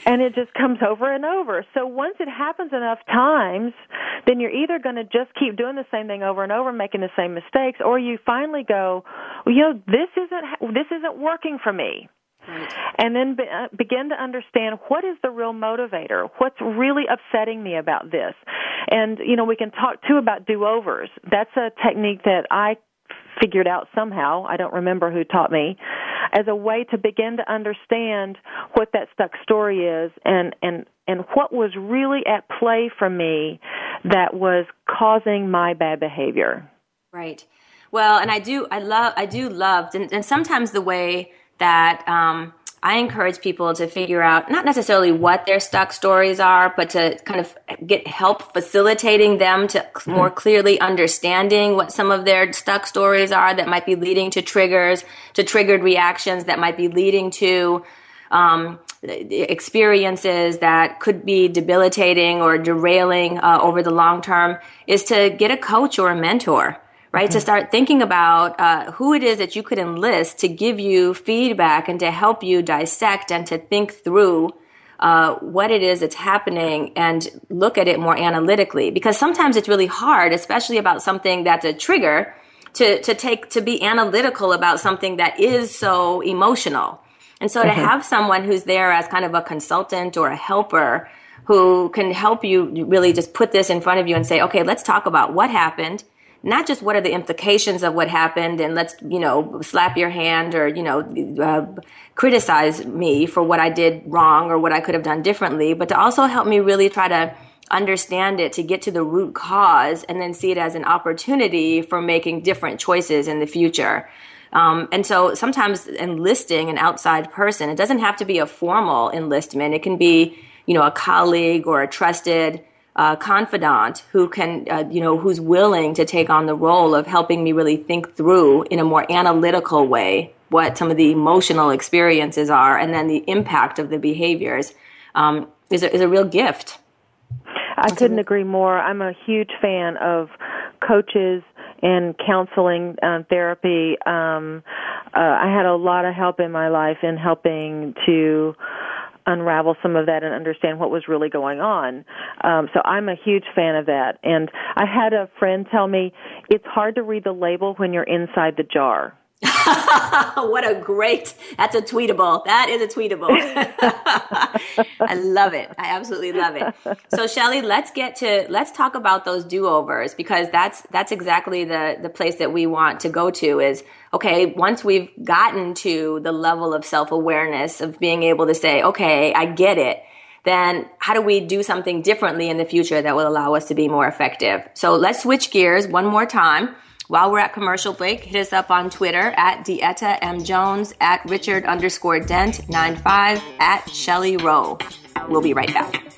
Speaker 3: and it just comes over and over. So once it happens enough times, then you're either going to just keep doing the same thing over and over, making the same mistakes, or you finally go, well, you know, this isn't this isn't working for me. Right. And then be, uh, begin to understand what is the real motivator? What's really upsetting me about this? And, you know, we can talk too about do overs. That's a technique that I figured out somehow. I don't remember who taught me as a way to begin to understand what that stuck story is and and and what was really at play for me that was causing my bad behavior.
Speaker 2: Right. Well, and I do I love I do love and, and sometimes the way that um I encourage people to figure out not necessarily what their stuck stories are, but to kind of get help facilitating them to more clearly understanding what some of their stuck stories are that might be leading to triggers, to triggered reactions that might be leading to um, experiences that could be debilitating or derailing uh, over the long term is to get a coach or a mentor right? Mm-hmm. To start thinking about uh, who it is that you could enlist to give you feedback and to help you dissect and to think through uh, what it is that's happening and look at it more analytically. Because sometimes it's really hard, especially about something that's a trigger, to, to take to be analytical about something that is so emotional. And so mm-hmm. to have someone who's there as kind of a consultant or a helper who can help you really just put this in front of you and say, okay, let's talk about what happened not just what are the implications of what happened and let's, you know, slap your hand or, you know, uh, criticize me for what I did wrong or what I could have done differently, but to also help me really try to understand it to get to the root cause and then see it as an opportunity for making different choices in the future. Um, and so sometimes enlisting an outside person, it doesn't have to be a formal enlistment. It can be, you know, a colleague or a trusted uh, confidant who can, uh, you know, who's willing to take on the role of helping me really think through in a more analytical way what some of the emotional experiences are and then the impact of the behaviors um, is, a, is a real gift.
Speaker 3: I couldn't agree more. I'm a huge fan of coaches and counseling uh, therapy. Um, uh, I had a lot of help in my life in helping to unravel some of that and understand what was really going on. Um, so I'm a huge fan of that. And I had a friend tell me it's hard to read the label when you're inside the jar. <laughs>
Speaker 2: what a great that's a tweetable. That is a tweetable. <laughs> I love it. I absolutely love it. So shelly let's get to let's talk about those do-overs because that's that's exactly the the place that we want to go to is okay once we've gotten to the level of self-awareness of being able to say okay i get it then how do we do something differently in the future that will allow us to be more effective? So let's switch gears one more time while we're at commercial break, hit us up on Twitter at Deetta M. Jones, at Richard underscore Dent 95, at Shelly Rowe. We'll be right back.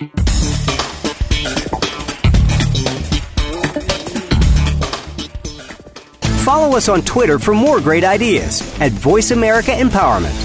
Speaker 6: Follow us on Twitter for more great ideas at Voice America Empowerment.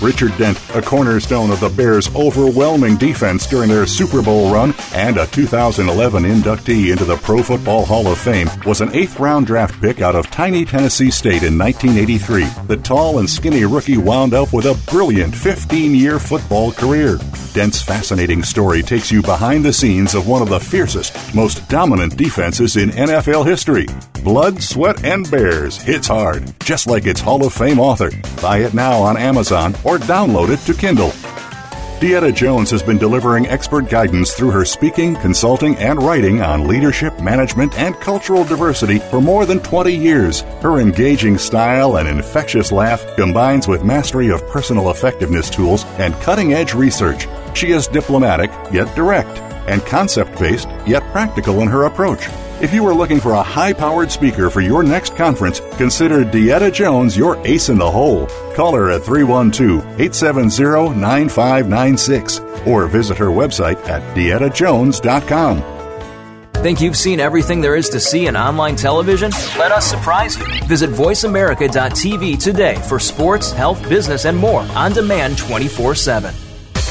Speaker 1: Richard Dent, a cornerstone of the Bears' overwhelming defense during their Super Bowl run and a 2011 inductee into the Pro Football Hall of Fame, was an eighth round draft pick out of tiny Tennessee State in 1983. The tall and skinny rookie wound up with a brilliant 15 year football career. Dent's fascinating story takes you behind the scenes of one of the fiercest, most dominant defenses in NFL history. Blood, Sweat, and Bears hits hard, just like its Hall of Fame author. Buy it now on Amazon or download it to Kindle. Deetta Jones has been delivering expert guidance through her speaking, consulting, and writing on leadership, management, and cultural diversity for more than 20 years. Her engaging style and infectious laugh combines with mastery of personal effectiveness tools and cutting edge research. She is diplomatic, yet direct, and concept based, yet practical in her approach. If you are looking for a high powered speaker for your next conference, consider Deetta Jones your ace in the hole. Call her at 312 870 9596 or visit her website at deettajones.com.
Speaker 5: Think you've seen everything there is to see in online television? Let us surprise you. Visit VoiceAmerica.tv today for sports, health, business, and more on demand 24 7.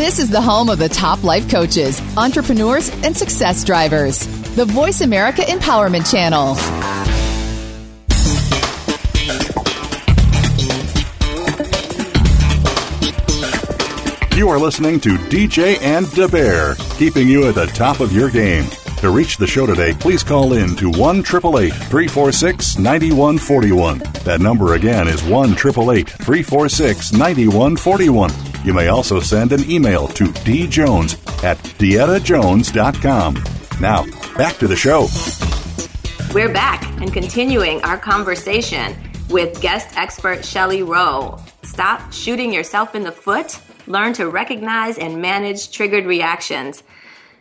Speaker 4: This is the home of the top life coaches, entrepreneurs, and success drivers. The Voice America Empowerment Channel.
Speaker 1: You are listening to DJ and Da Bear, keeping you at the top of your game. To reach the show today, please call in to 1 346 9141. That number again is 1 346 9141. You may also send an email to djones at deettajones.com. Now, back to the show.
Speaker 2: We're back and continuing our conversation with guest expert Shelly Rowe. Stop shooting yourself in the foot. Learn to recognize and manage triggered reactions.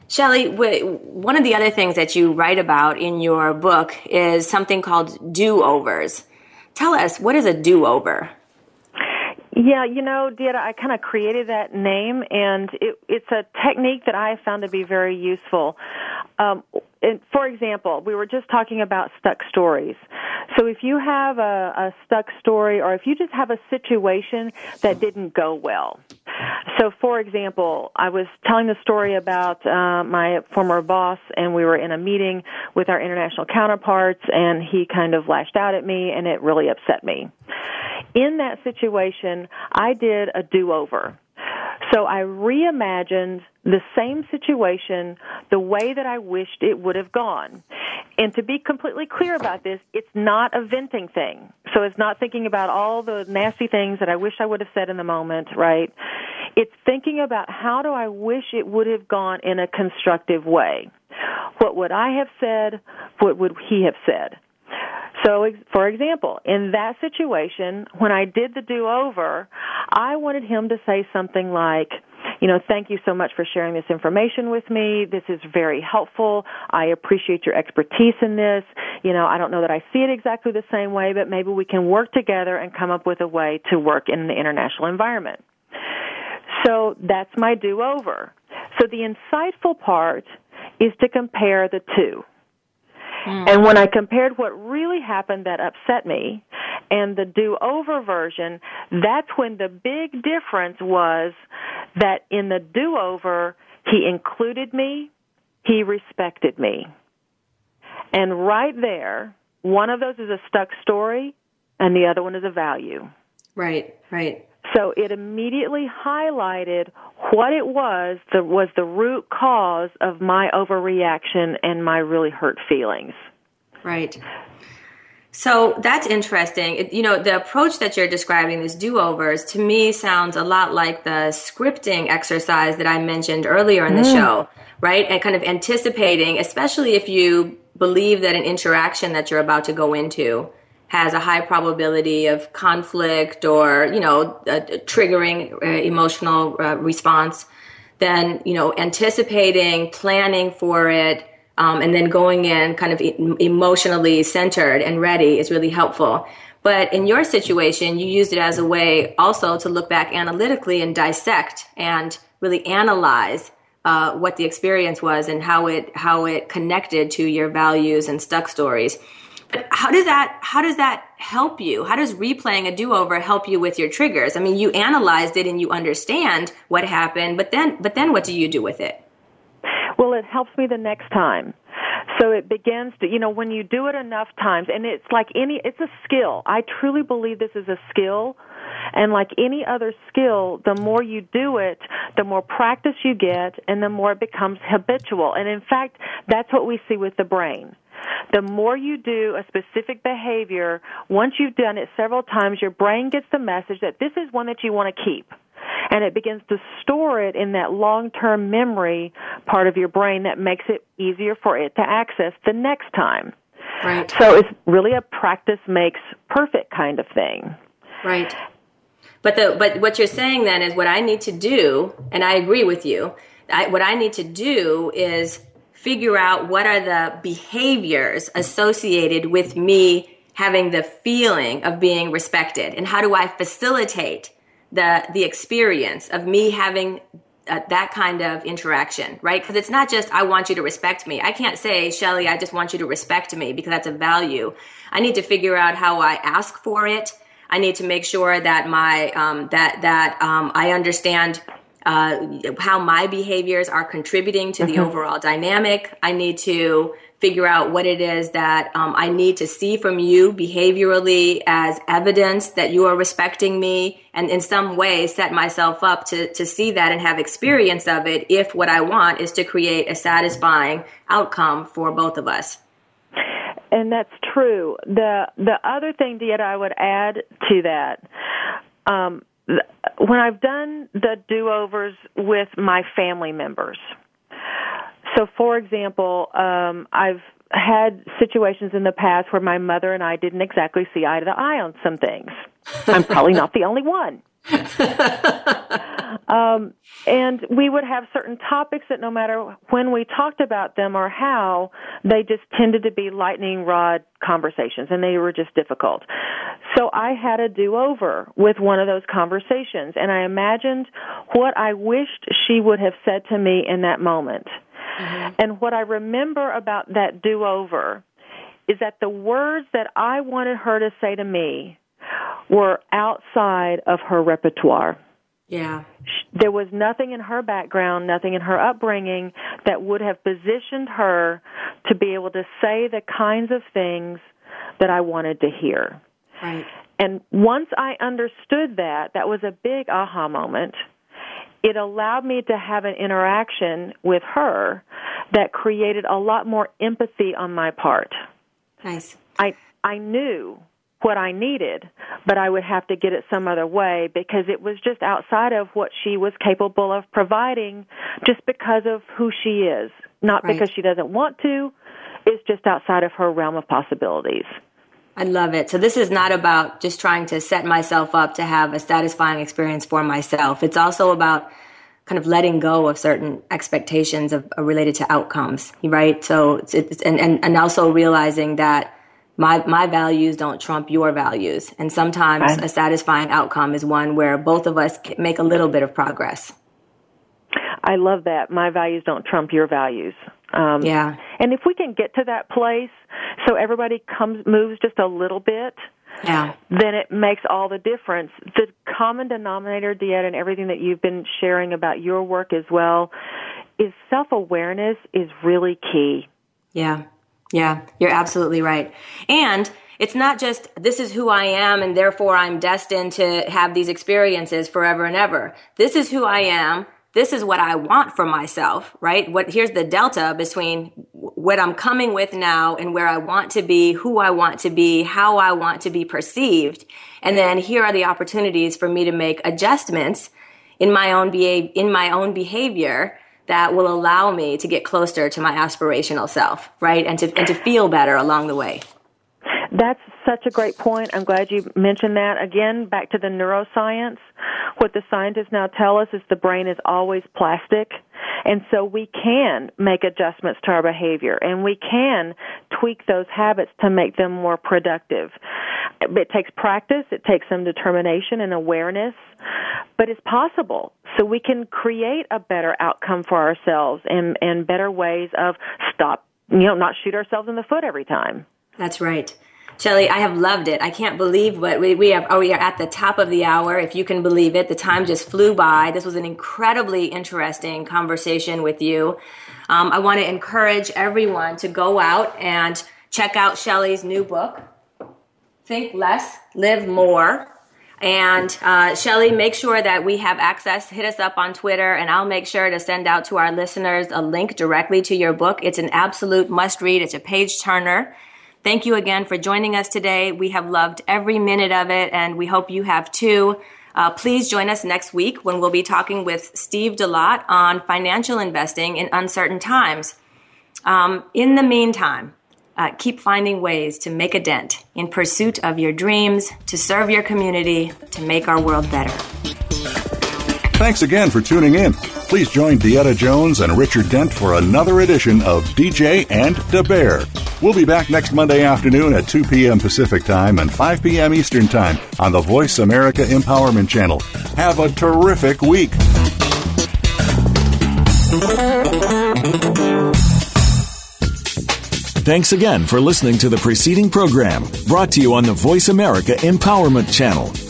Speaker 2: Shelly, one of the other things that you write about in your book is something called do overs. Tell us, what is a do over?
Speaker 3: Yeah, you know, Deetta, I kind of created that name, and it, it's a technique that I have found to be very useful. Um, for example, we were just talking about stuck stories. So if you have a, a stuck story, or if you just have a situation that didn't go well. So, for example, I was telling the story about uh, my former boss, and we were in a meeting with our international counterparts, and he kind of lashed out at me, and it really upset me. In that situation, I did a do over. So I reimagined the same situation the way that I wished it would have gone. And to be completely clear about this, it's not a venting thing. So it's not thinking about all the nasty things that I wish I would have said in the moment, right? It's thinking about how do I wish it would have gone in a constructive way. What would I have said? What would he have said? So, for example, in that situation, when I did the do over, I wanted him to say something like, you know, thank you so much for sharing this information with me. This is very helpful. I appreciate your expertise in this. You know, I don't know that I see it exactly the same way, but maybe we can work together and come up with a way to work in the international environment. So that's my do over. So the insightful part is to compare the two. Mm. And when I compared what really happened that upset me and the do over version, that's when the big difference was that in the do over, he included me, he respected me. And right there, one of those is a stuck story and the other one is a value.
Speaker 2: Right, right.
Speaker 3: So it immediately highlighted what it was that was the root cause of my overreaction and my really hurt feelings.
Speaker 2: Right. So that's interesting. It, you know, the approach that you're describing, these do overs, to me sounds a lot like the scripting exercise that I mentioned earlier in the mm. show, right? And kind of anticipating, especially if you believe that an interaction that you're about to go into has a high probability of conflict or, you know, triggering uh, emotional uh, response, then, you know, anticipating, planning for it, um, and then going in kind of emotionally centered and ready is really helpful. But in your situation, you used it as a way also to look back analytically and dissect and really analyze uh, what the experience was and how it how it connected to your values and stuck stories. How does that how does that help you? How does replaying a do-over help you with your triggers? I mean, you analyzed it and you understand what happened, but then but then what do you do with it?
Speaker 3: Well, it helps me the next time. So it begins to, you know, when you do it enough times, and it's like any, it's a skill. I truly believe this is a skill. And like any other skill, the more you do it, the more practice you get, and the more it becomes habitual. And in fact, that's what we see with the brain. The more you do a specific behavior, once you've done it several times, your brain gets the message that this is one that you want to keep and it begins to store it in that long-term memory part of your brain that makes it easier for it to access the next time.
Speaker 2: Right.
Speaker 3: So it's really a practice makes perfect kind of thing.
Speaker 2: Right. But the but what you're saying then is what I need to do, and I agree with you. I, what I need to do is figure out what are the behaviors associated with me having the feeling of being respected, and how do I facilitate the the experience of me having uh, that kind of interaction, right? Because it's not just I want you to respect me. I can't say, Shelly, I just want you to respect me because that's a value. I need to figure out how I ask for it. I need to make sure that my um, that that um, I understand uh, how my behaviors are contributing to mm-hmm. the overall dynamic. I need to figure out what it is that um, I need to see from you behaviorally as evidence that you are respecting me and in some way set myself up to, to see that and have experience of it if what I want is to create a satisfying outcome for both of us.
Speaker 3: And that's true. The the other thing, Deetta, I would add to that, um, when I've done the do overs with my family members, so, for example, um, I've had situations in the past where my mother and I didn't exactly see eye to eye on some things. I'm probably not the only one. <laughs> um, and we would have certain topics that no matter when we talked about them or how, they just tended to be lightning rod conversations and they were just difficult. So I had a do over with one of those conversations and I imagined what I wished she would have said to me in that moment. Mm-hmm. And what I remember about that do over is that the words that I wanted her to say to me were outside of her repertoire.
Speaker 2: Yeah.
Speaker 3: There was nothing in her background, nothing in her upbringing that would have positioned her to be able to say the kinds of things that I wanted to hear.
Speaker 2: Right.
Speaker 3: And once I understood that, that was a big aha moment it allowed me to have an interaction with her that created a lot more empathy on my part.
Speaker 2: Nice.
Speaker 3: I I knew what I needed, but I would have to get it some other way because it was just outside of what she was capable of providing just because of who she is, not right. because she doesn't want to. It's just outside of her realm of possibilities.
Speaker 2: I love it. So this is not about just trying to set myself up to have a satisfying experience for myself. It's also about kind of letting go of certain expectations of, uh, related to outcomes, right? So it's, it's and, and, and also realizing that my my values don't trump your values, and sometimes right. a satisfying outcome is one where both of us make a little bit of progress.
Speaker 3: I love that. My values don't trump your values.
Speaker 2: Um, yeah.
Speaker 3: And if we can get to that place, so everybody comes moves just a little bit,
Speaker 2: yeah.
Speaker 3: then it makes all the difference. The common denominator, Diet, and everything that you've been sharing about your work as well, is self awareness is really key.
Speaker 2: Yeah. Yeah. You're absolutely right. And it's not just this is who I am and therefore I'm destined to have these experiences forever and ever. This is who I am this is what I want for myself, right? What here's the delta between what I'm coming with now and where I want to be, who I want to be, how I want to be perceived. And then here are the opportunities for me to make adjustments in my own behavior, in my own behavior that will allow me to get closer to my aspirational self, right? And to and to feel better along the way.
Speaker 3: That's such a great point. I'm glad you mentioned that. Again, back to the neuroscience. What the scientists now tell us is the brain is always plastic. And so we can make adjustments to our behavior and we can tweak those habits to make them more productive. It takes practice, it takes some determination and awareness, but it's possible. So we can create a better outcome for ourselves and, and better ways of stop, you know, not shoot ourselves in the foot every time.
Speaker 2: That's right. Shelly, I have loved it. I can't believe what we, we have. Oh, we are at the top of the hour. If you can believe it, the time just flew by. This was an incredibly interesting conversation with you. Um, I want to encourage everyone to go out and check out Shelly's new book, Think Less, Live More. And uh, Shelly, make sure that we have access. Hit us up on Twitter, and I'll make sure to send out to our listeners a link directly to your book. It's an absolute must read, it's a page turner. Thank you again for joining us today. We have loved every minute of it, and we hope you have too. Uh, please join us next week when we'll be talking with Steve DeLotte on financial investing in uncertain times. Um, in the meantime, uh, keep finding ways to make a dent in pursuit of your dreams, to serve your community, to make our world better.
Speaker 1: Thanks again for tuning in. Please join Deetta Jones and Richard Dent for another edition of DJ and the Bear. We'll be back next Monday afternoon at 2 p.m. Pacific Time and 5 p.m. Eastern Time on the Voice America Empowerment Channel. Have a terrific week.
Speaker 9: Thanks again for listening to the preceding program brought to you on the Voice America Empowerment Channel.